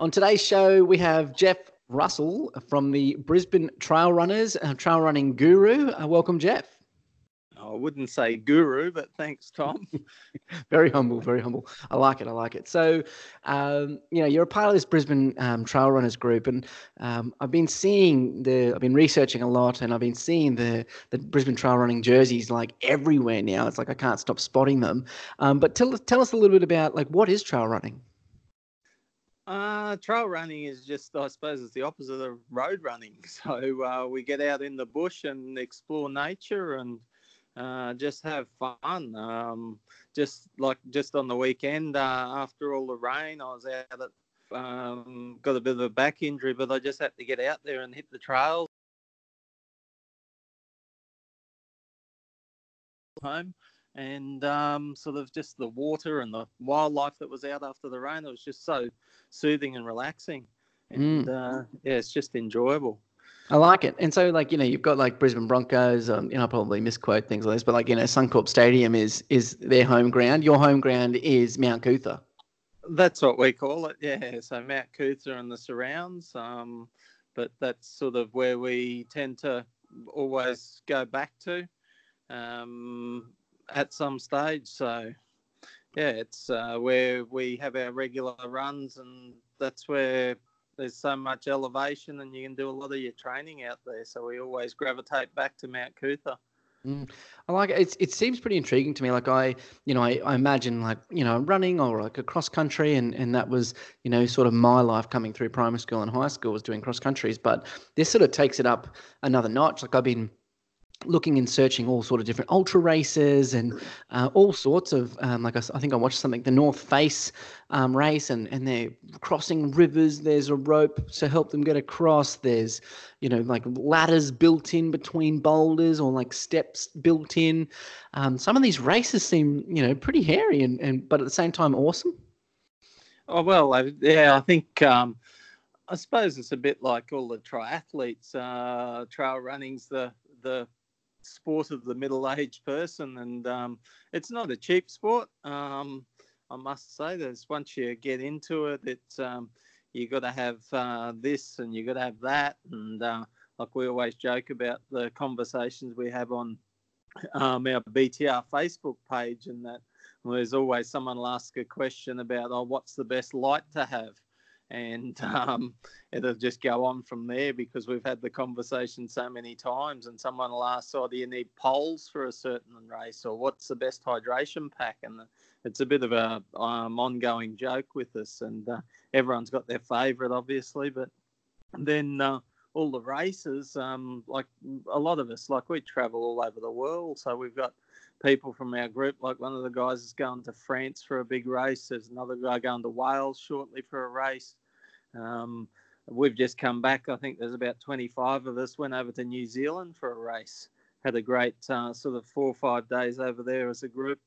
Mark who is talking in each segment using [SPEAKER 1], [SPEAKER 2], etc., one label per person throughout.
[SPEAKER 1] On today's show, we have Jeff Russell from the Brisbane Trail Runners, uh, trail running guru. Uh, welcome, Jeff.
[SPEAKER 2] I wouldn't say guru, but thanks, Tom.
[SPEAKER 1] very humble, very humble. I like it. I like it. So, um, you know, you're a part of this Brisbane um, Trail Runners group, and um, I've been seeing the, I've been researching a lot, and I've been seeing the the Brisbane Trail Running jerseys like everywhere now. It's like I can't stop spotting them. Um, but tell tell us a little bit about like what is trail running.
[SPEAKER 2] Uh, trail running is just, I suppose, it's the opposite of road running. So uh, we get out in the bush and explore nature and uh, just have fun. Um, just like just on the weekend uh, after all the rain, I was out at, um, got a bit of a back injury, but I just had to get out there and hit the trails. Home and um, sort of just the water and the wildlife that was out after the rain. It was just so soothing and relaxing, and mm. uh, yeah, it's just enjoyable.
[SPEAKER 1] I like it. And so, like, you know, you've got like Brisbane Broncos, um, you know, I probably misquote things like this, but like, you know, Suncorp Stadium is is their home ground. Your home ground is Mount Coot-tha.
[SPEAKER 2] That's what we call it, yeah. So Mount Coot-tha and the surrounds. Um, but that's sort of where we tend to always go back to. Um, at some stage. So, yeah, it's uh, where we have our regular runs, and that's where there's so much elevation, and you can do a lot of your training out there. So we always gravitate back to Mount Coot-tha.
[SPEAKER 1] Mm. I like it. It seems pretty intriguing to me. Like I, you know, I, I imagine like, you know, running or like a cross country and, and that was, you know, sort of my life coming through primary school and high school was doing cross countries. But this sort of takes it up another notch. Like I've been looking and searching all sort of different ultra races and uh, all sorts of um, like I, I, think I watched something the North Face um, race and and they're crossing rivers. There's a rope to help them get across. There's you know like ladders built in between boulders or like steps built in. Um, some of these races seem you know pretty hairy and, and but at the same time awesome.
[SPEAKER 2] Oh well, I, yeah, I think. Um, I suppose it's a bit like all the triathletes. Uh, trail running's the the sport of the middle-aged person, and um, it's not a cheap sport. Um, I must say, there's once you get into it, it's um, you got to have uh, this and you got to have that, and uh, like we always joke about the conversations we have on um, our BTR Facebook page, and that there's always someone will ask a question about, oh, what's the best light to have? And um, it'll just go on from there because we've had the conversation so many times and someone will ask oh do you need poles for a certain race or what's the best hydration pack? And it's a bit of a um, ongoing joke with us and uh, everyone's got their favorite obviously but then uh, all the races um, like a lot of us like we travel all over the world so we've got people from our group. Like one of the guys is going to France for a big race. There's another guy going to Wales shortly for a race. Um, we've just come back. I think there's about 25 of us went over to New Zealand for a race. Had a great uh, sort of four or five days over there as a group.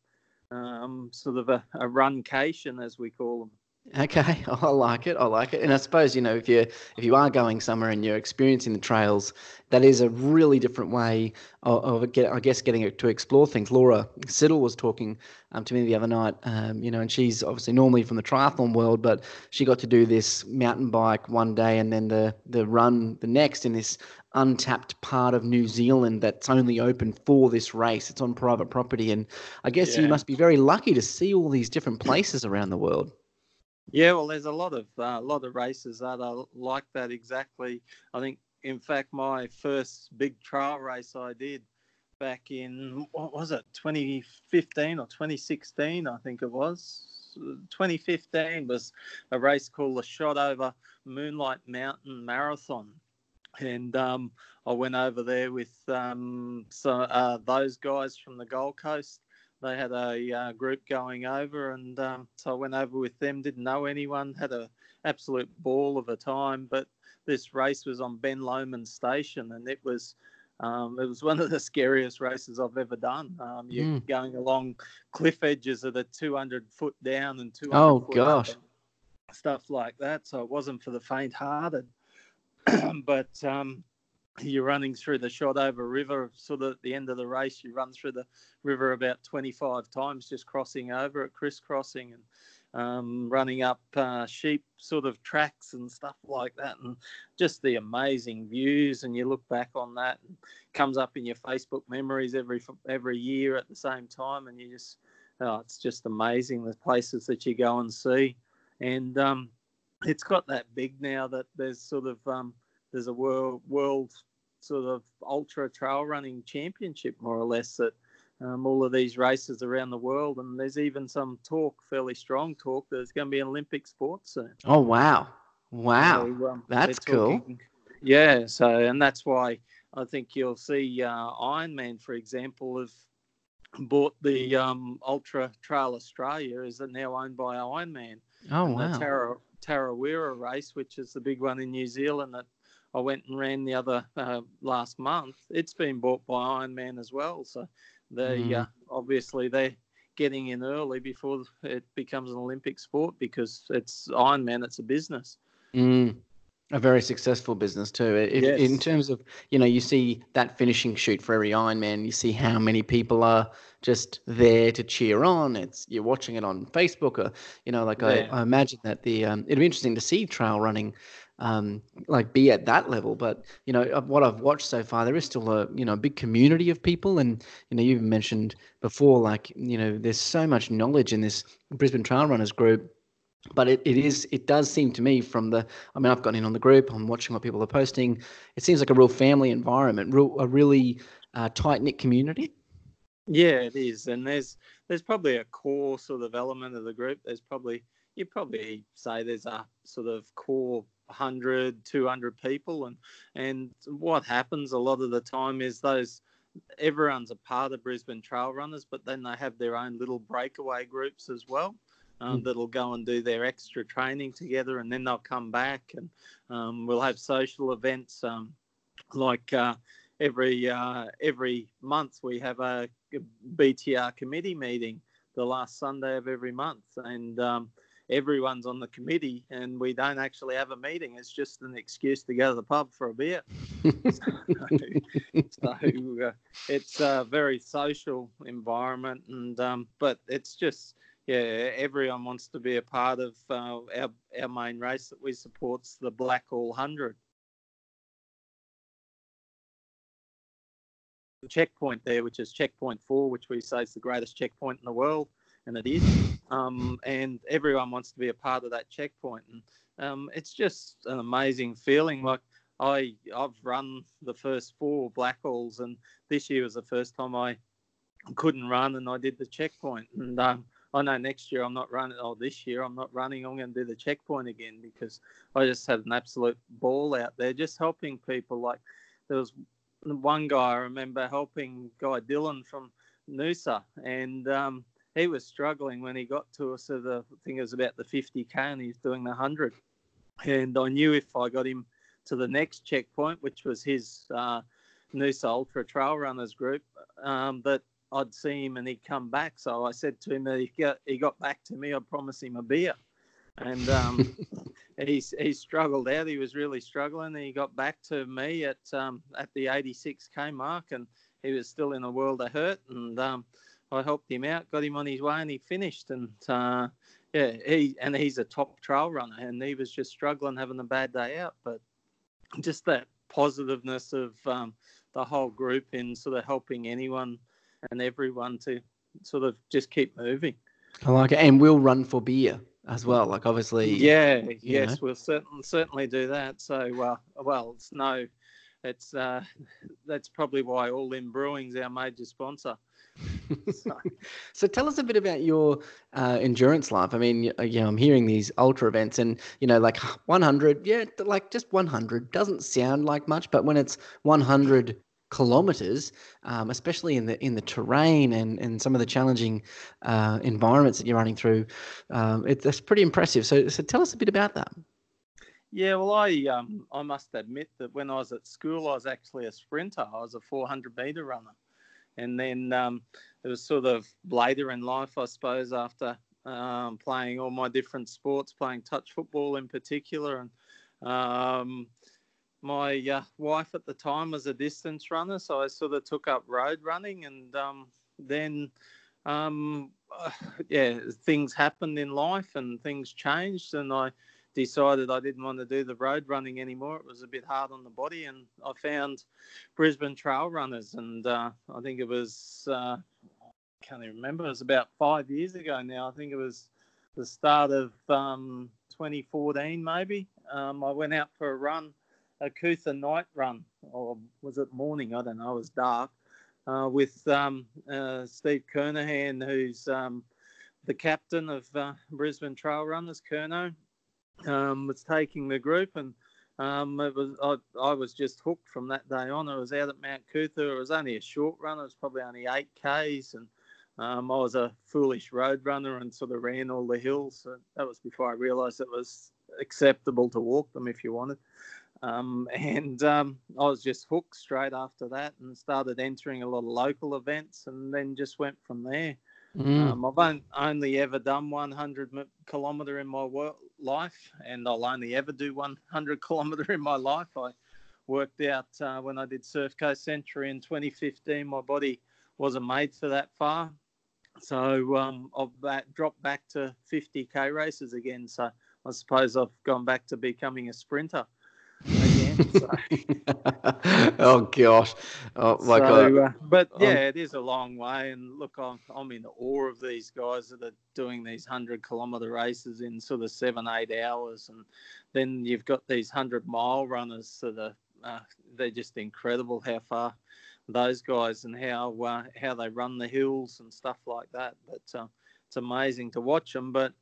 [SPEAKER 2] Um, sort of a, a runcation, as we call them.
[SPEAKER 1] Okay, I like it. I like it. And I suppose you know if you if you are going somewhere and you're experiencing the trails, that is a really different way of, of get, I guess getting to explore things. Laura Siddall was talking um, to me the other night, um, you know, and she's obviously normally from the triathlon world, but she got to do this mountain bike one day and then the the run the next in this untapped part of New Zealand that's only open for this race. It's on private property, and I guess yeah. you must be very lucky to see all these different places around the world.
[SPEAKER 2] Yeah, well, there's a lot of a uh, lot of races that are like that exactly. I think, in fact, my first big trial race I did back in what was it, 2015 or 2016, I think it was. 2015 was a race called the Shotover Moonlight Mountain Marathon, and um, I went over there with um, so uh, those guys from the Gold Coast they had a uh, group going over, and um, so I went over with them. Didn't know anyone, had a absolute ball of a time. But this race was on Ben Lomond Station, and it was um, it was one of the scariest races I've ever done. Um, you're mm. going along cliff edges that are 200 foot down and 200 oh gosh, stuff like that. So it wasn't for the faint-hearted. but um, you're running through the Shotover River, sort of at the end of the race. You run through the river about 25 times, just crossing over it, crisscrossing. And um, running up uh, sheep sort of tracks and stuff like that, and just the amazing views. And you look back on that, and comes up in your Facebook memories every every year at the same time, and you just oh, it's just amazing the places that you go and see, and um, it's got that big now that there's sort of um, there's a world world sort of ultra trail running championship more or less that um, all of these races around the world, and there's even some talk, fairly strong talk, that it's going to be an Olympic sport soon.
[SPEAKER 1] Oh wow, wow, so, um, that's cool.
[SPEAKER 2] yeah, so and that's why I think you'll see uh, Ironman, for example, have bought the um, Ultra Trail Australia is now owned by Ironman.
[SPEAKER 1] Oh wow.
[SPEAKER 2] The Tara, Tarawera race, which is the big one in New Zealand that I went and ran the other uh, last month. It's been bought by Ironman as well. So they mm. uh, obviously they're getting in early before it becomes an Olympic sport because it's Ironman. It's a business.
[SPEAKER 1] Mm. A very successful business too. If, yes. In terms of, you know, you see that finishing chute for every Ironman, you see how many people are just there to cheer on. It's you're watching it on Facebook, or you know, like yeah. I, I, imagine that the um, it'd be interesting to see trail running um, like be at that level. But you know, what I've watched so far, there is still a you know a big community of people, and you know, you mentioned before, like you know, there's so much knowledge in this Brisbane Trail Runners group. But it, it is it does seem to me from the I mean I've gotten in on the group I'm watching what people are posting. It seems like a real family environment real a really uh, tight knit community.
[SPEAKER 2] Yeah it is. And there's there's probably a core sort of element of the group. There's probably you probably say there's a sort of core 100 200 people and and what happens a lot of the time is those everyone's a part of brisbane trail runners but then they have their own little breakaway groups as well um, mm. that'll go and do their extra training together and then they'll come back and um, we'll have social events um, like uh, every uh, every month we have a btr committee meeting the last sunday of every month and um, everyone's on the committee and we don't actually have a meeting. It's just an excuse to go to the pub for a beer. so, so uh, it's a very social environment, and um, but it's just yeah, everyone wants to be a part of uh, our our main race that we support's the Blackall Hundred. The checkpoint there, which is checkpoint four, which we say is the greatest checkpoint in the world, and it is um, and everyone wants to be a part of that checkpoint. And um, it's just an amazing feeling. Like I, I've run the first four Blackalls, and this year was the first time I couldn't run, and I did the checkpoint. And um, I know next year I'm not running. Oh, this year I'm not running. I'm going to do the checkpoint again because I just had an absolute ball out there, just helping people. Like there was one guy I remember helping Guy Dillon from Noosa, and um, he was struggling when he got to us. So the I think it was about the 50k, and he's doing the 100. And I knew if I got him to the next checkpoint, which was his uh, Noosa Ultra Trail Runners group, um, that I'd see him and he'd come back. So I said to him that he got, he got back to me, I'd promise him a beer. And um, he, he struggled out. He was really struggling. He got back to me at um, at the 86k mark, and he was still in a world of hurt. And um, I helped him out, got him on his way, and he finished. And uh, yeah, he and he's a top trail runner, and he was just struggling, having a bad day out. But just that positiveness of um, the whole group in sort of helping anyone and everyone to sort of just keep moving.
[SPEAKER 1] I like it, and we'll run for beer as well. Like obviously,
[SPEAKER 2] yeah, yes, know. we'll certainly certainly do that. So, well, well, it's no, it's uh, that's probably why All In Brewing's our major sponsor.
[SPEAKER 1] so tell us a bit about your uh, endurance life. I mean, you know, I'm hearing these ultra events, and you know, like 100, yeah, like just 100 doesn't sound like much, but when it's 100 kilometers, um, especially in the in the terrain and, and some of the challenging uh, environments that you're running through, um, it, that's pretty impressive. So, so tell us a bit about that.
[SPEAKER 2] Yeah, well, I um, I must admit that when I was at school, I was actually a sprinter. I was a 400 meter runner. And then um, it was sort of later in life, I suppose, after um, playing all my different sports, playing touch football in particular. And um, my uh, wife at the time was a distance runner, so I sort of took up road running. And um, then um, yeah, things happened in life and things changed, and I decided I didn't want to do the road running anymore. It was a bit hard on the body, and I found Brisbane Trail Runners, and uh, I think it was uh, can't even remember. It was about five years ago now. I think it was the start of um, 2014, maybe. Um, I went out for a run, a Cootha night run, or was it morning? I don't know. It was dark. Uh, with um, uh, Steve Kernahan, who's um, the captain of uh, Brisbane Trail Runners, Kerno, um, was taking the group, and um, it was I, I, was just hooked from that day on. I was out at Mount Cootha. It was only a short run. It was probably only eight k's, and um, I was a foolish road runner and sort of ran all the hills. So that was before I realised it was acceptable to walk them if you wanted. Um, and um, I was just hooked straight after that and started entering a lot of local events and then just went from there. Mm. Um, I've only ever done 100 kilometre in my life, and I'll only ever do 100 kilometre in my life. I worked out uh, when I did Surf Coast Century in 2015, my body wasn't made for that far. So um, I've back, dropped back to 50k races again. So I suppose I've gone back to becoming a sprinter again. So.
[SPEAKER 1] oh gosh, oh my so,
[SPEAKER 2] god! Uh, but yeah, um, it is a long way, and look, I'm, I'm in awe of these guys that are doing these hundred kilometre races in sort of seven, eight hours, and then you've got these hundred mile runners that are uh, they're just incredible how far those guys and how uh, how they run the hills and stuff like that. But uh, it's amazing to watch them. But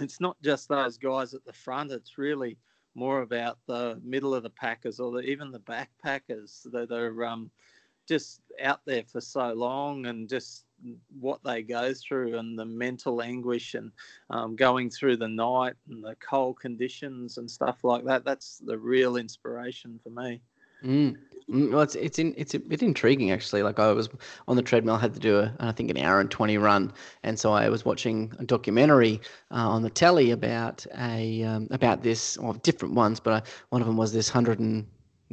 [SPEAKER 2] it's not just those guys at the front. It's really more about the middle of the packers or the, even the backpackers that are um, just out there for so long and just what they go through and the mental anguish and um, going through the night and the cold conditions and stuff like that. That's the real inspiration for me.
[SPEAKER 1] Mm. mm. Well, it's it's in, it's a bit intriguing actually. Like I was on the treadmill, had to do a I think an hour and twenty run, and so I was watching a documentary uh, on the telly about a um, about this or different ones, but I, one of them was this hundred and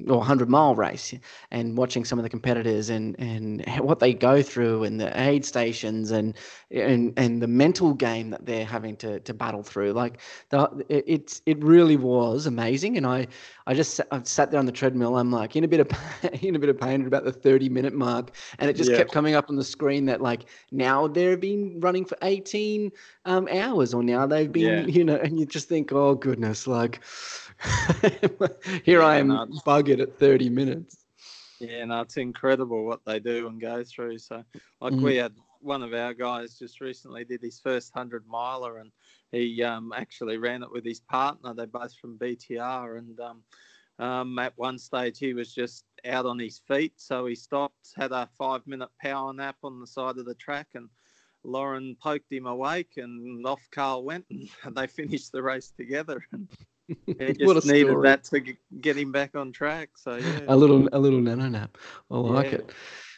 [SPEAKER 1] or 100 mile race and watching some of the competitors and and what they go through and the aid stations and and and the mental game that they're having to to battle through. Like the it's it really was amazing. And i i just I sat there on the treadmill. I'm like in a bit of in a bit of pain at about the 30 minute mark. And it just yeah. kept coming up on the screen that like now they've been running for 18 um, hours or now they've been yeah. you know and you just think oh goodness. Like Here I am, no, buggered at 30 minutes.
[SPEAKER 2] Yeah, no, it's incredible what they do and go through. So, like mm. we had one of our guys just recently did his first hundred miler, and he um, actually ran it with his partner. They're both from BTR, and um, um, at one stage he was just out on his feet, so he stopped, had a five-minute power nap on the side of the track, and Lauren poked him awake, and off Carl went, and they finished the race together. He just needed story. that to get him back on track. So yeah.
[SPEAKER 1] a little a little nano nap. I like yeah. it.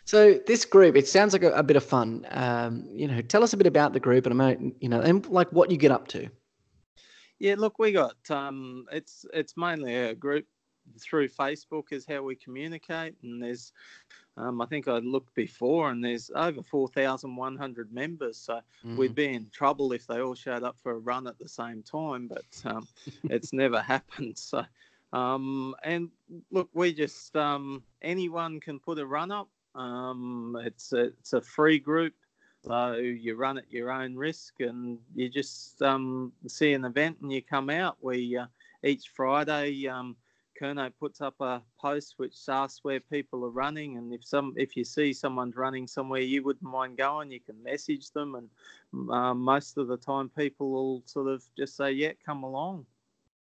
[SPEAKER 1] So this group, it sounds like a, a bit of fun. Um, you know, tell us a bit about the group and about you know, and like what you get up to.
[SPEAKER 2] Yeah, look, we got um, it's it's mainly a group through Facebook is how we communicate, and there's um, I think I looked before, and there's over 4,100 members. So mm. we'd be in trouble if they all showed up for a run at the same time, but um, it's never happened. So, um, and look, we just um, anyone can put a run up. Um, it's a, it's a free group. So you run at your own risk, and you just um, see an event and you come out. We uh, each Friday Kerno puts up a post which asks where people are running, and if some if you see someone's running somewhere you wouldn't mind going, you can message them, and um, most of the time people will sort of just say, "Yeah, come along."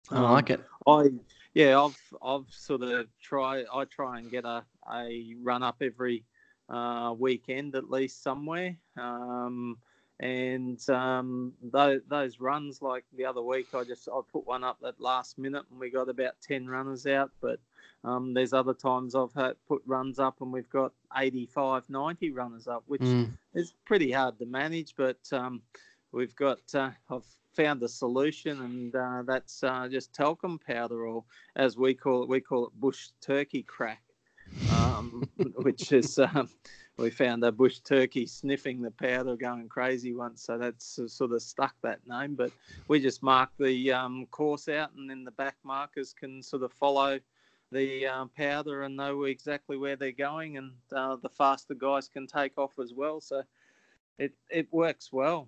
[SPEAKER 1] I um, like it.
[SPEAKER 2] I yeah, I've I've sort of try I try and get a a run up every uh, weekend at least somewhere. Um, and um, those, those runs like the other week i just i put one up at last minute and we got about 10 runners out but um, there's other times i've had, put runs up and we've got 85 90 runners up which mm. is pretty hard to manage but um, we've got uh, i've found a solution and uh, that's uh, just talcum powder or as we call it we call it bush turkey crack um, which is um, we found a bush turkey sniffing the powder, going crazy once. So that's sort of stuck that name. But we just mark the um, course out, and then the back markers can sort of follow the um, powder and know exactly where they're going, and uh, the faster guys can take off as well. So it it works well.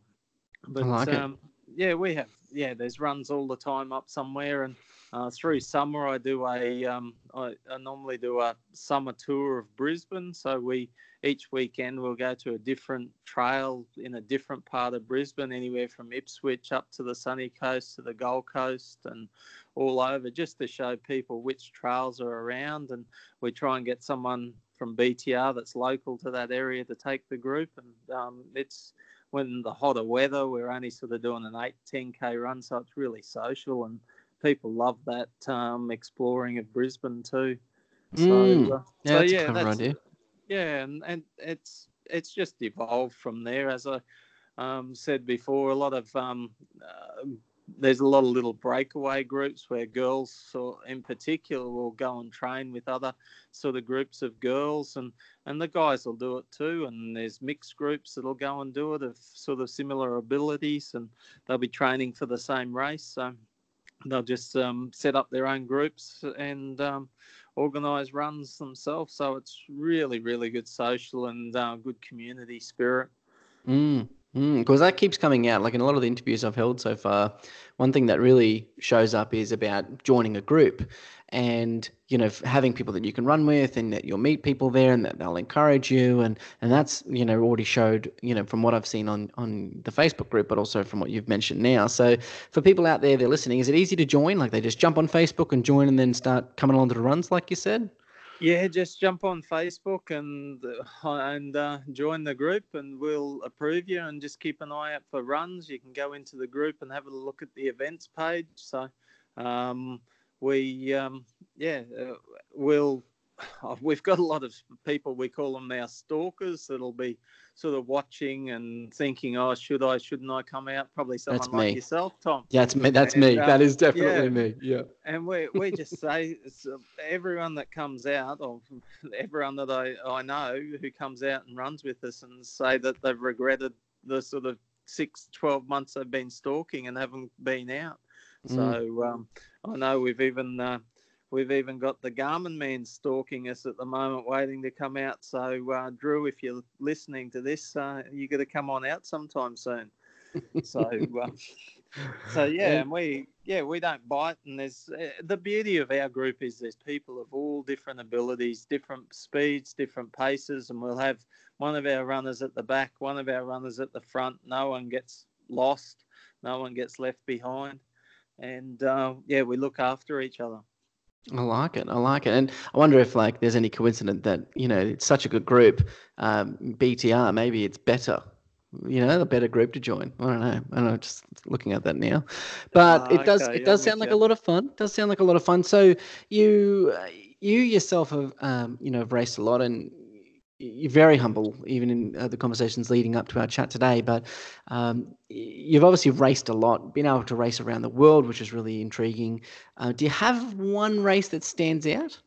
[SPEAKER 2] But like um, yeah, we have yeah. There's runs all the time up somewhere, and uh, through summer I do a um, I, I normally do a summer tour of Brisbane. So we each weekend we'll go to a different trail in a different part of Brisbane, anywhere from Ipswich up to the sunny coast to the Gold Coast and all over, just to show people which trails are around. And we try and get someone from BTR that's local to that area to take the group. And um, it's when the hotter weather, we're only sort of doing an 8, 10k run, so it's really social and people love that um, exploring of Brisbane too.
[SPEAKER 1] So, mm. uh, yeah, so yeah, that's,
[SPEAKER 2] yeah, and, and it's it's just evolved from there. As I um, said before, a lot of um, uh, there's a lot of little breakaway groups where girls, so in particular, will go and train with other sort of groups of girls, and and the guys will do it too. And there's mixed groups that'll go and do it of sort of similar abilities, and they'll be training for the same race. So they'll just um, set up their own groups and um, organise runs themselves. So it's really, really good social and uh, good community spirit.
[SPEAKER 1] Mm because mm, that keeps coming out. Like in a lot of the interviews I've held so far, one thing that really shows up is about joining a group, and you know having people that you can run with, and that you'll meet people there, and that they'll encourage you, and and that's you know already showed you know from what I've seen on on the Facebook group, but also from what you've mentioned now. So for people out there, they're listening. Is it easy to join? Like they just jump on Facebook and join, and then start coming along to the runs, like you said.
[SPEAKER 2] Yeah, just jump on Facebook and and uh, join the group, and we'll approve you. And just keep an eye out for runs. You can go into the group and have a look at the events page. So um, we, um, yeah, uh, we'll. We've got a lot of people. We call them now stalkers. That'll be sort of watching and thinking, "Oh, should I? Shouldn't I come out?" Probably someone that's like me. yourself, Tom.
[SPEAKER 1] Yeah, that's me. That's and, me. That is definitely yeah. me. Yeah.
[SPEAKER 2] And we we just say uh, everyone that comes out, or everyone that I I know who comes out and runs with us, and say that they've regretted the sort of six, 12 months they've been stalking and haven't been out. Mm. So um, I know we've even uh, We've even got the Garmin man stalking us at the moment, waiting to come out. So, uh, Drew, if you're listening to this, uh, you got to come on out sometime soon. so, uh, so yeah, and we yeah we don't bite. And there's uh, the beauty of our group is there's people of all different abilities, different speeds, different paces, and we'll have one of our runners at the back, one of our runners at the front. No one gets lost, no one gets left behind, and uh, yeah, we look after each other.
[SPEAKER 1] I like it. I like it. And I wonder if like there's any coincidence that, you know, it's such a good group. Um, BTR, maybe it's better. You know, a better group to join. I don't know. I don't know, just looking at that now. But it does okay, it does sound like you. a lot of fun. It does sound like a lot of fun. So you you yourself have um, you know, have raced a lot and you're very humble, even in uh, the conversations leading up to our chat today. But um, you've obviously raced a lot, been able to race around the world, which is really intriguing. Uh, do you have one race that stands out?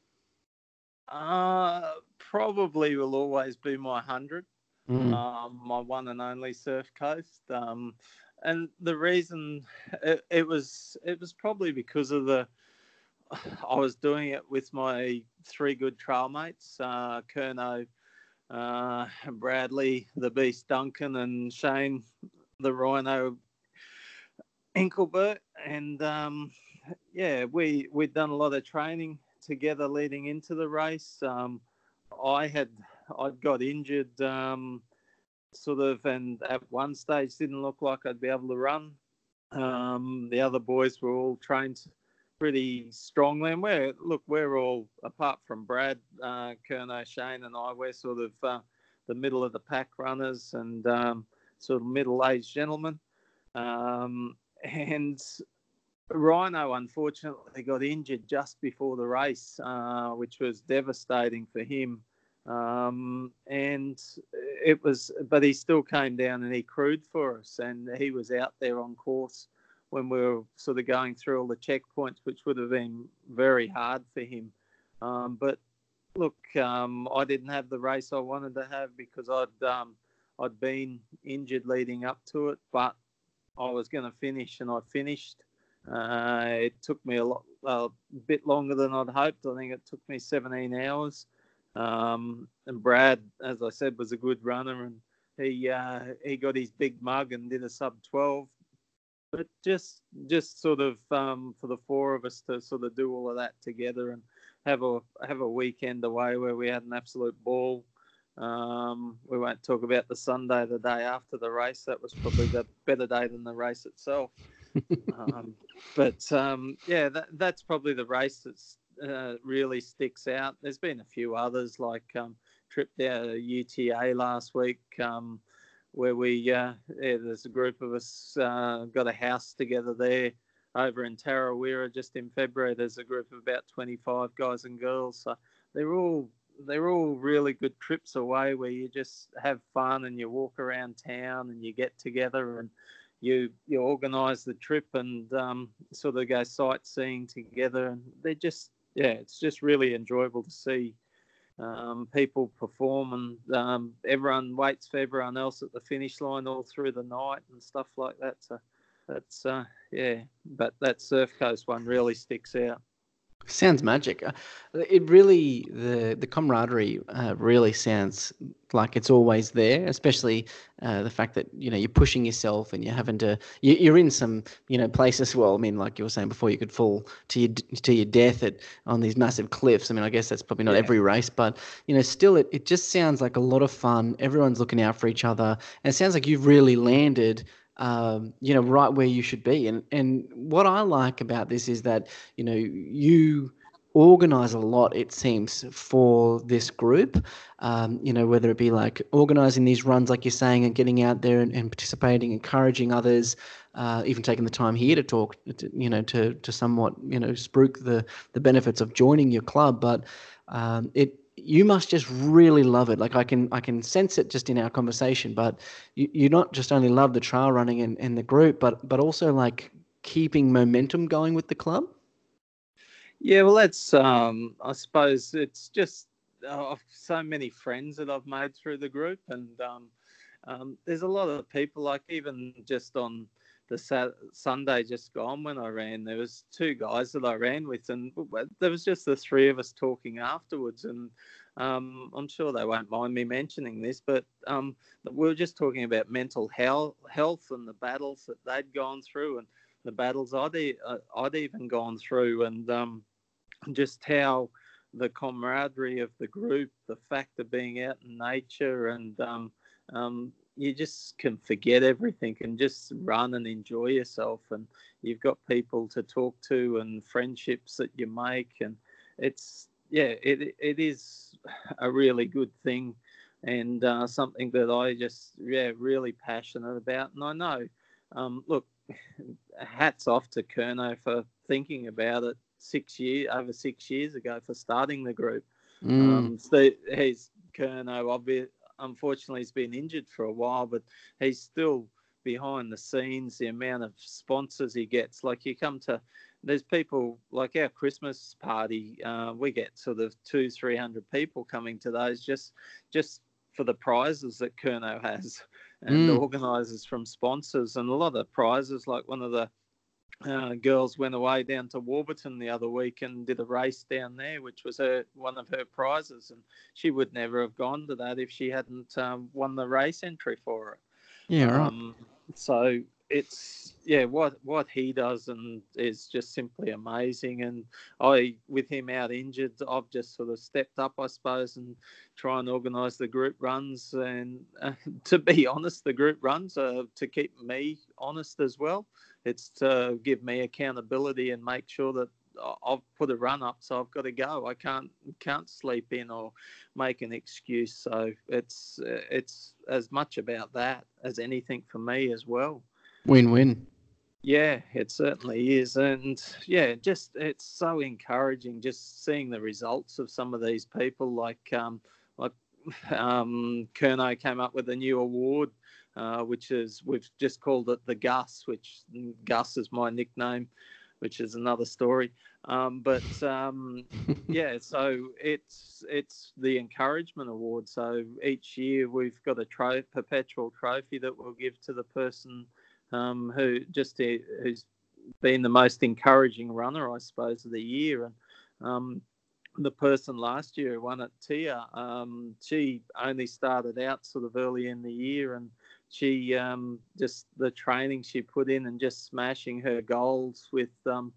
[SPEAKER 2] Uh, probably will always be my 100, mm. um, my one and only Surf Coast. Um, and the reason it, it was it was probably because of the I was doing it with my three good trail mates, uh, Kerno, uh, Bradley, the Beast Duncan, and Shane, the Rhino Enkelbert. And um, yeah, we, we'd done a lot of training together leading into the race. Um, I had I'd got injured um, sort of, and at one stage didn't look like I'd be able to run. Um, the other boys were all trained pretty strongly. And we're look, we're all apart from Brad, uh, Kerno, Shane, and I. We're sort of uh, the middle of the pack runners and um, sort of middle-aged gentlemen. Um, and Rhino unfortunately got injured just before the race, uh, which was devastating for him. Um, and it was, but he still came down and he crewed for us, and he was out there on course when we were sort of going through all the checkpoints, which would have been very hard for him. Um, but look, um, I didn't have the race I wanted to have because I'd um, I'd been injured leading up to it, but I was going to finish, and I finished. Uh, it took me a lot, a bit longer than I'd hoped. I think it took me 17 hours. Um, and Brad, as I said, was a good runner, and he uh, he got his big mug and did a sub 12. But just just sort of um, for the four of us to sort of do all of that together and have a have a weekend away where we had an absolute ball. Um, we won't talk about the Sunday, the day after the race. That was probably the better day than the race itself. um, but um, yeah, that, that's probably the race that uh, really sticks out. There's been a few others like um, trip down to UTA last week um, where we uh, yeah, there's a group of us uh, got a house together there over in Tarawera just in February. There's a group of about 25 guys and girls. So they're all they're all really good trips away where you just have fun and you walk around town and you get together and you you organise the trip and um, sort of go sightseeing together and they're just yeah it's just really enjoyable to see um, people perform and um, everyone waits for everyone else at the finish line all through the night and stuff like that so that's uh, yeah but that surf coast one really sticks out
[SPEAKER 1] Sounds magic. Uh, It really the the camaraderie uh, really sounds like it's always there. Especially uh, the fact that you know you're pushing yourself and you're having to you, you're in some you know places. Well, I mean, like you were saying before, you could fall to your to your death at on these massive cliffs. I mean, I guess that's probably not
[SPEAKER 2] Yeah.
[SPEAKER 1] every race, but you know, still, it it just sounds like a lot of fun. Everyone's looking out for each other, and it sounds like you've really landed. Um, you know, right where you should be, and and what I like about this is that you know you organize a lot it seems for this group. Um, you know whether it be like organizing these runs like you're saying and getting out there and, and participating encouraging others uh, even taking the time here to talk to, you know to to somewhat you know spruik the the benefits of joining your club. But um, it you must just really love it like i can i can sense it just in our conversation but you, you not just only love the trail running and, and the group but but also like keeping momentum going with the club
[SPEAKER 2] Yeah, well, that's um, I suppose it's just uh, so many friends that I've made through the group, and um, um, there's a lot of people. Like even just on the Sat- Sunday just gone when I ran, there was two guys that I ran with, and there was just the three of us talking afterwards, and um, I'm sure they won't mind me mentioning this, but um, we were just talking about mental health, health and the battles that they'd gone through, and the battles I'd e- uh, I'd even gone through, and um, just how the camaraderie of the group, the fact of being out in nature, and um, um, you just can forget everything and just run and enjoy yourself. And you've got people to talk to and friendships that you make, and it's yeah, it it is a really good thing and uh, something that I just yeah really passionate about. And I know, um, look, hats off to Kerno for thinking about it six years over six years ago for starting the group.
[SPEAKER 1] Mm.
[SPEAKER 2] Um, so he's Kerno, obvi- unfortunately, he's been injured for a while, but he's still behind the scenes. The amount of sponsors he gets, like you come to, there's people like our Christmas party. Uh, we get sort of two, three hundred people coming to those just just for the prizes that Kerno has and
[SPEAKER 1] Mm.
[SPEAKER 2] organisers from sponsors and a lot of prizes. Like one of the uh, girls went away down to Warburton the other week and did a race down there, which was her one of her prizes, and she would never have gone to that if she hadn't um, won the race entry for it.
[SPEAKER 1] yeah right
[SPEAKER 2] Um, so it's yeah, what what he does and is just simply amazing. And I, with him out injured, I've just sort of stepped up, I suppose, and try and organise the group runs. And uh, to be honest, the group runs are to keep me honest as well. It's to give me accountability and make sure that I've put a run up, so I've got to go. I can't can't sleep in or make an excuse. So it's it's as much about that as anything for me as well.
[SPEAKER 1] win-win
[SPEAKER 2] Yeah, it certainly is, and yeah, just it's so encouraging just seeing the results of some of these people. Like um, like um, Kerno came up with a new award, uh, which is we've just called it the Gus, which Gus is my nickname. which is another story. Um, but um, yeah, so it's it's the encouragement award. So each year we've got a tro- perpetual trophy that we'll give to the person um, who just uh, who's been the most encouraging runner, I suppose, of the year. And um, the person last year who won at Tia, um, she only started out sort of early in the year and she um, just the training she put in and just smashing her goals with um,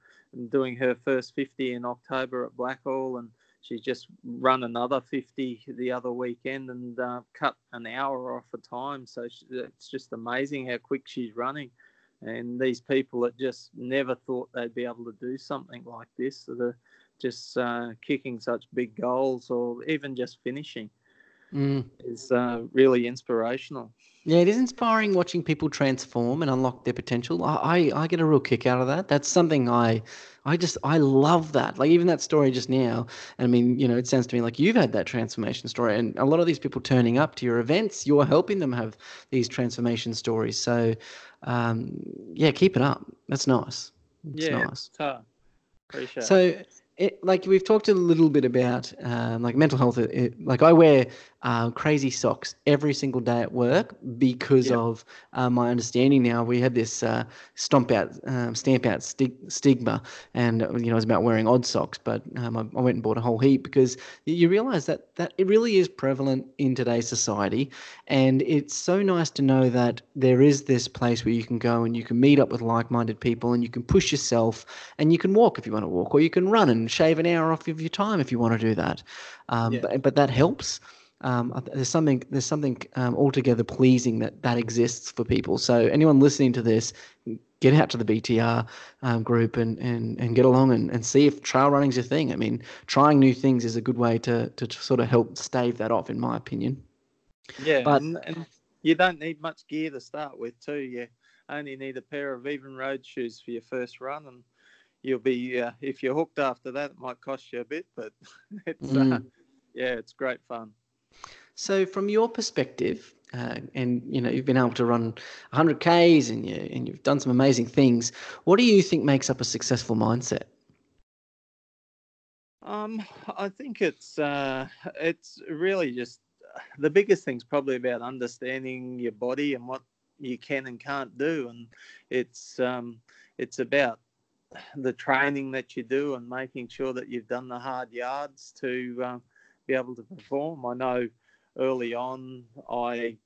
[SPEAKER 2] doing her first 50 in October at Blackall and she just run another 50 the other weekend and uh, cut an hour off a time. So she, it's just amazing how quick she's running. And these people that just never thought they'd be able to do something like this that are just uh, kicking such big goals or even just finishing
[SPEAKER 1] Mm.
[SPEAKER 2] is uh, really inspirational.
[SPEAKER 1] Yeah, it is inspiring watching people transform and unlock their potential. I, I, I get a real kick out of that. That's something I, I just I love that. Like even that story just now. I mean, you know, it sounds to me like you've had that transformation story, and a lot of these people turning up to your events, you're helping them have these transformation stories. So, um, yeah, keep it up. That's nice. It's
[SPEAKER 2] yeah,
[SPEAKER 1] nice.
[SPEAKER 2] appreciate. it.
[SPEAKER 1] So, it, like we've talked a little bit about, um, like mental health. It- like I wear uh, crazy socks every single day at work because
[SPEAKER 2] Yep.
[SPEAKER 1] of uh, my understanding. Now we had this uh, stomp out, um, stamp out stig- stigma, and uh, you know it was about wearing odd socks. But um, I, I went and bought a whole heap because you realise that that it really is prevalent in today's society, and it's so nice to know that there is this place where you can go and you can meet up with like-minded people, and you can push yourself, and you can walk if you want to walk, or you can run and shave an hour off of your time if you want to do that. Um,
[SPEAKER 2] Yeah.
[SPEAKER 1] but, but that helps. Um, there's something there's something um, altogether pleasing that that exists for people. So anyone listening to this, get out to the BTR um, group and, and, and get along and, and see if trail running's your thing. I mean, trying new things is a good way to, to, sort of help stave that off, in my opinion.
[SPEAKER 2] Yeah,
[SPEAKER 1] But-
[SPEAKER 2] and, you don't need much gear to start with, too. You only need a pair of even road shoes for your first run, and you'll be uh, if you're hooked after that, it might cost you a bit, but it's uh,
[SPEAKER 1] Mm.
[SPEAKER 2] yeah, it's great fun.
[SPEAKER 1] So, from your perspective, uh, and you know you've been able to run 100 k's and you and you've done some amazing things. What do you think makes up a successful mindset?
[SPEAKER 2] Um, I think it's uh, it's really just the biggest thing's probably about understanding your body and what you can and can't do, and it's um, it's about the training that you do and making sure that you've done the hard yards to uh, be able to perform. I know early on I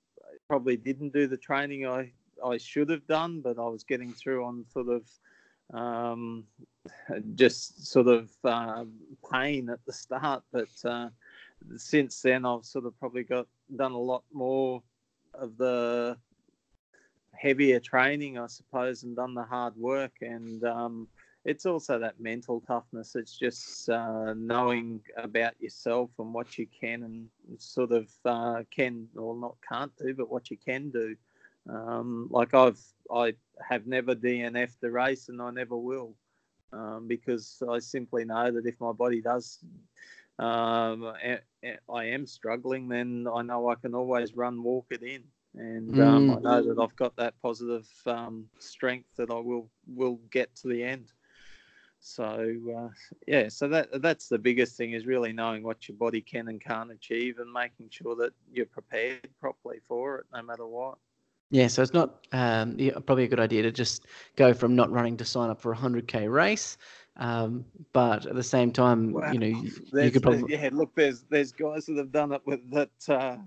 [SPEAKER 2] probably didn't do the training I I should have done, but I was getting through on sort of um, just sort of um, pain at the start. But uh, since then, I've sort of probably got done a lot more of the heavier training, I suppose, and done the hard work. And um, it's also that mental toughness. It's just uh, knowing about yourself and what you can and sort of uh, can or not can't do, but what you can do. Um, like I've I have never DNF'd the race and I never will um, because I simply know that if my body does um, I am struggling, then I know I can always run, walk it in, and um, I
[SPEAKER 1] Mm.
[SPEAKER 2] know that I've got that positive um, strength that I will will get to the end. So uh, yeah, so that that's the biggest thing is really knowing what your body can and can't achieve, and making sure that you're prepared properly for it, no matter what.
[SPEAKER 1] Yeah, so it's not um, yeah, probably a good idea to just go from not running to sign up for a 100k race. Um, but at the same time,
[SPEAKER 2] Well,
[SPEAKER 1] you know, you, you could probably.
[SPEAKER 2] yeah, look, there's there's guys that have done it with that uh, uh,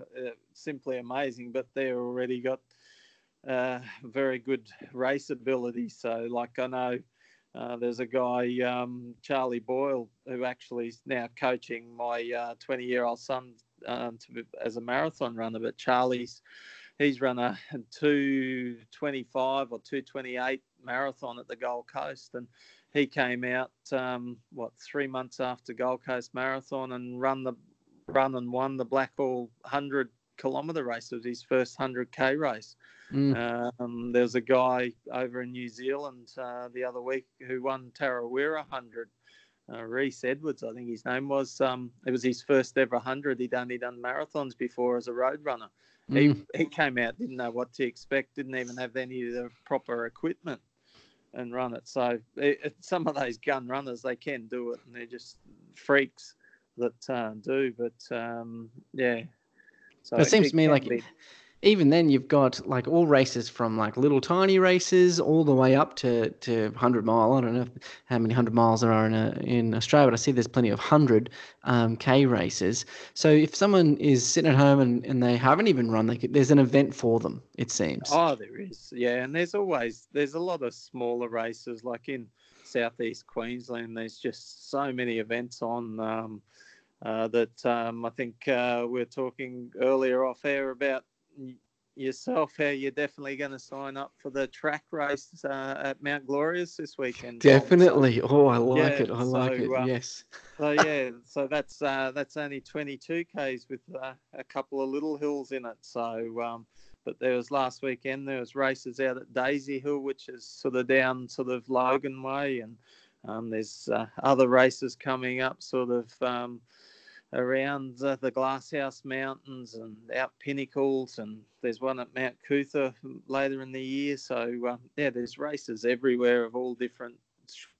[SPEAKER 2] simply amazing, but they're already got uh, very good race ability. So, like I know, uh, there's a guy, um, Charlie Boyle, who actually is now coaching my 20 year old son um, to as a marathon runner. But Charlie's he's run a 225 or 228 marathon at the Gold Coast, and he came out um, what three months after Gold Coast Marathon and run the run and won the Blackall 100 kilometre race. It was his first 100k race.
[SPEAKER 1] Mm,
[SPEAKER 2] Um, there was a guy over in New Zealand uh, the other week who won Tarawera 100. Uh, Reese Edwards, I think his name was. Um, it was his first ever 100. He'd only done marathons before as a road runner.
[SPEAKER 1] mm,
[SPEAKER 2] He, he came out, didn't know what to expect, didn't even have any of the proper equipment. and run it. So it, some of those gun runners they can do it, and they're just freaks that uh, do. But um, yeah,
[SPEAKER 1] so it, seems to me like. Be even then you've got like all races from like little tiny races all the way up to, to 100 mile. I don't know how many 100 miles there are in, a, in Australia, but I see there's plenty of 100 um, K races. So if someone is sitting at home and, and they haven't even run, they could, there's an event for them, it seems.
[SPEAKER 2] Oh, there is. Yeah. And there's always, there's a lot of smaller races like in southeast Queensland. There's just so many events on. Um, uh, that um, I think uh, we are talking earlier off air about yourself how you're definitely going to sign up for the track race uh, at Mount Glorious this weekend.
[SPEAKER 1] Definitely. So, oh, I like yeah, it. I so, like it. Um, yes.
[SPEAKER 2] so yeah, so that's uh, that's only 22 k's with uh, a couple of little hills in it. So, um, but there was last weekend there was races out at Daisy Hill, which is sort of down sort of Logan Way, and um, there's uh, other races coming up, sort of. Um, around uh, the Glasshouse Mountains and out Pinnacles, and there's one at Mount Coot-tha later in the year. So uh, yeah, there's races everywhere of all different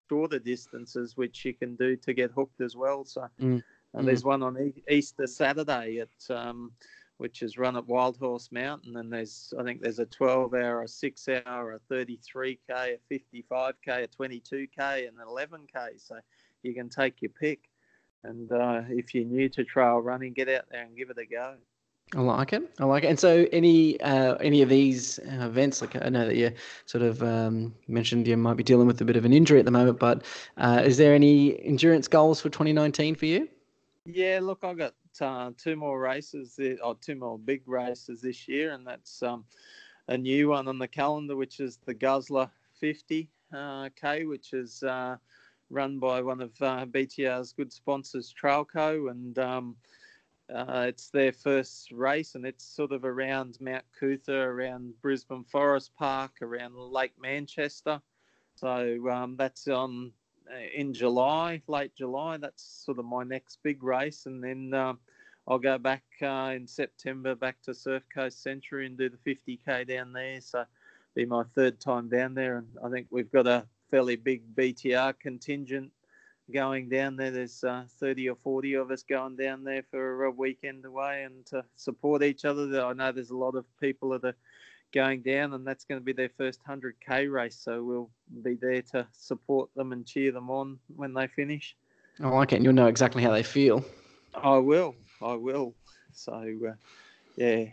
[SPEAKER 2] shorter distances which you can do to get hooked as well. So mm. mm. there's one on e- Easter Saturday at um, which is run at Wild Horse Mountain, and there's I think there's a 12 hour, a 6 hour, a 33k, a 55k, a 22k, and an 11k. So you can take your pick. And uh, if you're new to trail running, get out there and give it a go.
[SPEAKER 1] I like it. I like it. And so, any uh, any of these uh, events, like I know that you sort of um, mentioned you might be dealing with a bit of an injury at the moment, but uh, is there any endurance goals for 2019 for you?
[SPEAKER 2] Yeah, look, I got uh, two more races, or two more big races this year, and that's um, a new one on the calendar, which is the Guzzler 50k, uh, which is uh, run by one of uh, BTR's good sponsors, Trailco, and um, uh, it's their first race, and it's sort of around Mount Coot-tha, around Brisbane Forest Park, around Lake Manchester. So um, that's on in July, late July. That's sort of my next big race, and then um, I'll go back uh, in September back to Surf Coast Century and do the 50k down there. So be my third time down there, and I think we've got a fairly big BTR contingent going down there. There's uh, 30 or 40 of us going down there for a weekend away and to support each other. I know there's a lot of people that are going down, and that's going to be their first 100k race. So we'll be there to support them and cheer them on when they finish.
[SPEAKER 1] I like it. And you'll know exactly how they feel.
[SPEAKER 2] I will. I will. So, uh, yeah.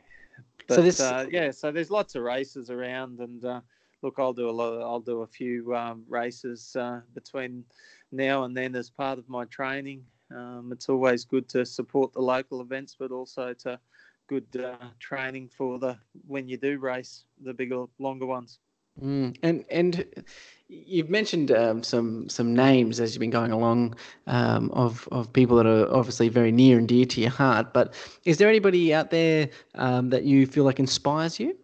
[SPEAKER 2] But, so this, uh, yeah. So there's lots of races around, and uh, look, I'll do a lot. Of, I'll do a few um, races uh, between now and then as part of my training. Um, it's always good to support the local events, but also to good uh, training for the when you do race the bigger, longer ones.
[SPEAKER 1] Mm, and and you've mentioned um, some some names as you've been going along um, of of people that are obviously very near and dear to your heart. But is there anybody out there um, that you feel like inspires you?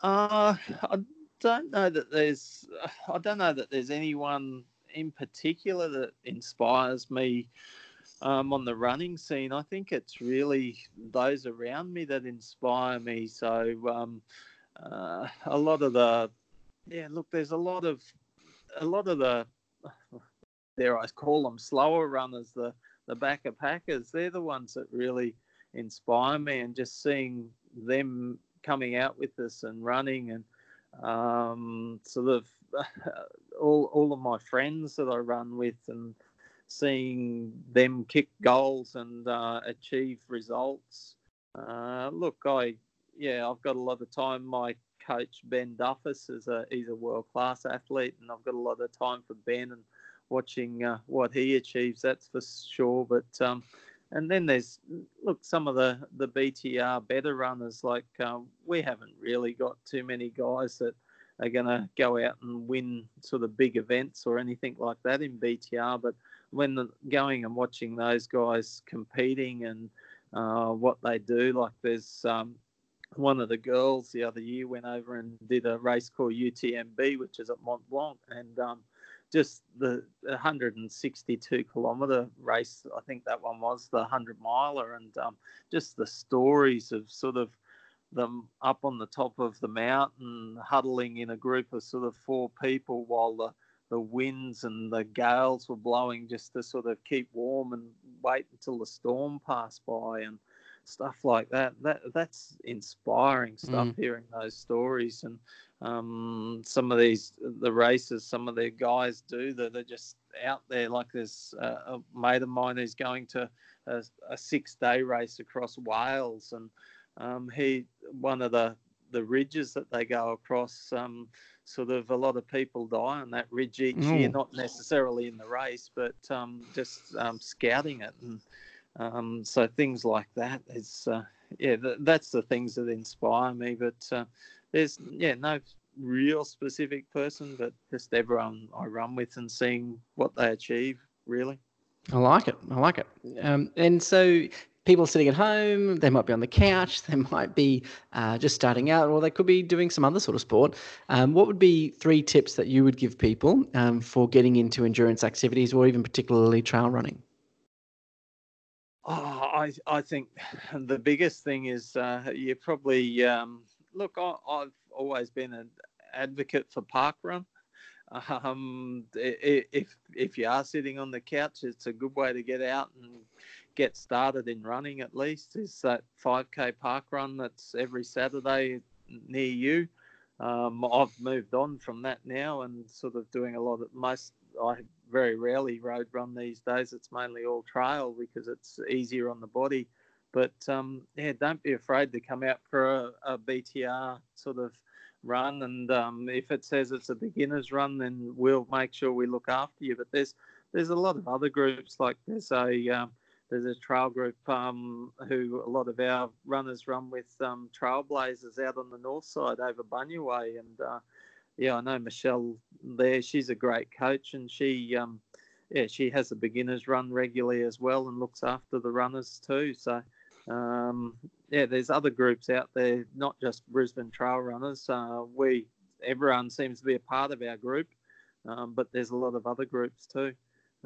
[SPEAKER 2] Uh, I don't know that there's. I don't know that there's anyone in particular that inspires me um, on the running scene. I think it's really those around me that inspire me. So um, uh, a lot of the, yeah, look, there's a lot of, a lot of the, dare I call them slower runners, the the backer packers. They're the ones that really inspire me, and just seeing them coming out with us and running and um, sort of all all of my friends that I run with and seeing them kick goals and uh, achieve results. Uh, look, I yeah, I've got a lot of time. My coach Ben Duffus is a he's a world class athlete, and I've got a lot of time for Ben and watching uh, what he achieves. That's for sure. But um, and then there's look some of the the BTR better runners like um, we haven't really got too many guys that are going to go out and win sort of big events or anything like that in BTR. But when the, going and watching those guys competing and uh, what they do, like there's um, one of the girls the other year went over and did a race called UTMB, which is at Mont Blanc, and um, just the 162 kilometer race. I think that one was the 100 miler, and um, just the stories of sort of them up on the top of the mountain, huddling in a group of sort of four people while the the winds and the gales were blowing just to sort of keep warm and wait until the storm passed by and stuff like that. That that's inspiring stuff. Mm. Hearing those stories and um, some of these the races, some of their guys do that. They're just out there. Like there's a, a mate of mine who's going to a, a six-day race across Wales, and um, he one of the the ridges that they go across. Um, sort of a lot of people die on that ridge each mm. year, not necessarily in the race, but um, just um, scouting it. And um, so things like that is, uh, yeah, th- that's the things that inspire me. But uh, there's, yeah, no real specific person, but just everyone I run with and seeing what they achieve, really.
[SPEAKER 1] I like it. I like it. Um, and so people sitting at home, they might be on the couch, they might be uh, just starting out, or they could be doing some other sort of sport. Um, what would be three tips that you would give people um, for getting into endurance activities or even particularly trail running?
[SPEAKER 2] Oh, I I think the biggest thing is uh, you probably um, look. I, have always been an advocate for park run. Um, if if you are sitting on the couch, it's a good way to get out and get started in running. At least is that 5k park run that's every Saturday near you. Um, I've moved on from that now and sort of doing a lot of most. I very rarely road run these days. It's mainly all trail because it's easier on the body. But um, yeah, don't be afraid to come out for a, a BTR sort of run. And um, if it says it's a beginner's run, then we'll make sure we look after you. But there's there's a lot of other groups like there's a um, there's a trail group um, who a lot of our runners run with um, Trailblazers out on the north side over Bunya Way, and uh, yeah, I know Michelle there. She's a great coach, and she, um, yeah, she has a beginners run regularly as well, and looks after the runners too. So, um, yeah, there's other groups out there, not just Brisbane Trail Runners. Uh, we, everyone seems to be a part of our group, um, but there's a lot of other groups too.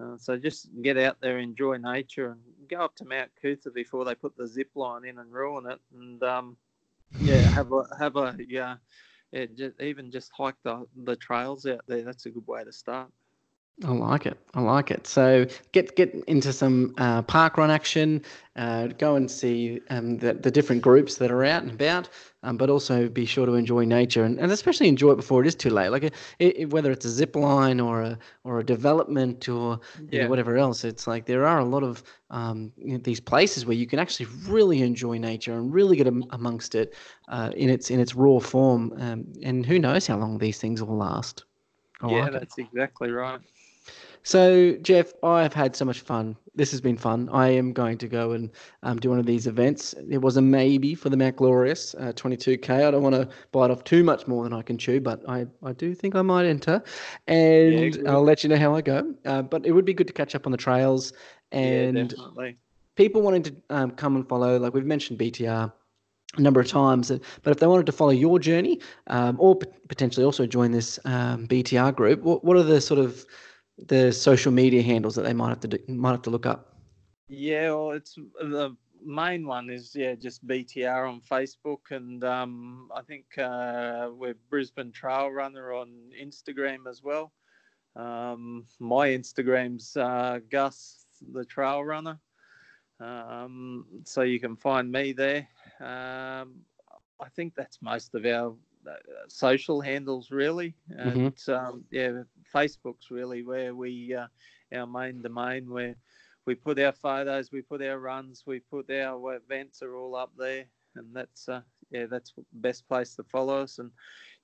[SPEAKER 2] Uh, so just get out there, enjoy nature, and go up to Mount Coot-tha before they put the zip line in and ruin it. And um, yeah, have a have a yeah yeah, just, even just hike the, the trails out there. That's a good way to start.
[SPEAKER 1] I like it. I like it. So get get into some uh, park run action. Uh, go and see um, the, the different groups that are out and about, um, but also be sure to enjoy nature and, and especially enjoy it before it is too late. Like a, it, whether it's a zip line or a or a development or yeah. know, whatever else, it's like there are a lot of um, you know, these places where you can actually really enjoy nature and really get amongst it uh, in its in its raw form. Um, and who knows how long these things will last.
[SPEAKER 2] I yeah, like that's it. exactly right.
[SPEAKER 1] So, Jeff, I have had so much fun. This has been fun. I am going to go and um, do one of these events. It was a maybe for the Mount Glorious uh, 22K. I don't want to bite off too much more than I can chew, but I, I do think I might enter. And yeah, I'll let you know how I go. Uh, but it would be good to catch up on the trails. And yeah, people wanting to um, come and follow, like we've mentioned BTR a number of times. But if they wanted to follow your journey um, or p- potentially also join this um, BTR group, what, what are the sort of the social media handles that they might have to do, might have to look up?
[SPEAKER 2] Yeah, well, it's the main one is yeah just BTR on Facebook, and um, I think uh, we're Brisbane Trail Runner on Instagram as well. Um, my Instagram's uh, Gus the Trail Runner, um, so you can find me there. Um, I think that's most of our uh, social handles really, mm-hmm. and mm-hmm. um, yeah, Facebook's really where we uh, our main domain where we put our photos, we put our runs, we put our events are all up there, and that's uh, yeah, that's the best place to follow us, and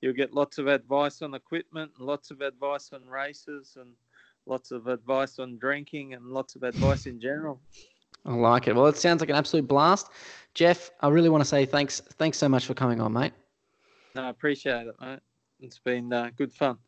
[SPEAKER 2] you'll get lots of advice on equipment, and lots of advice on races, and lots of advice on drinking, and lots of advice in general.
[SPEAKER 1] I like it. Well, it sounds like an absolute blast, Jeff. I really want to say thanks. Thanks so much for coming on, mate.
[SPEAKER 2] No, I appreciate it, mate. It's been uh, good fun.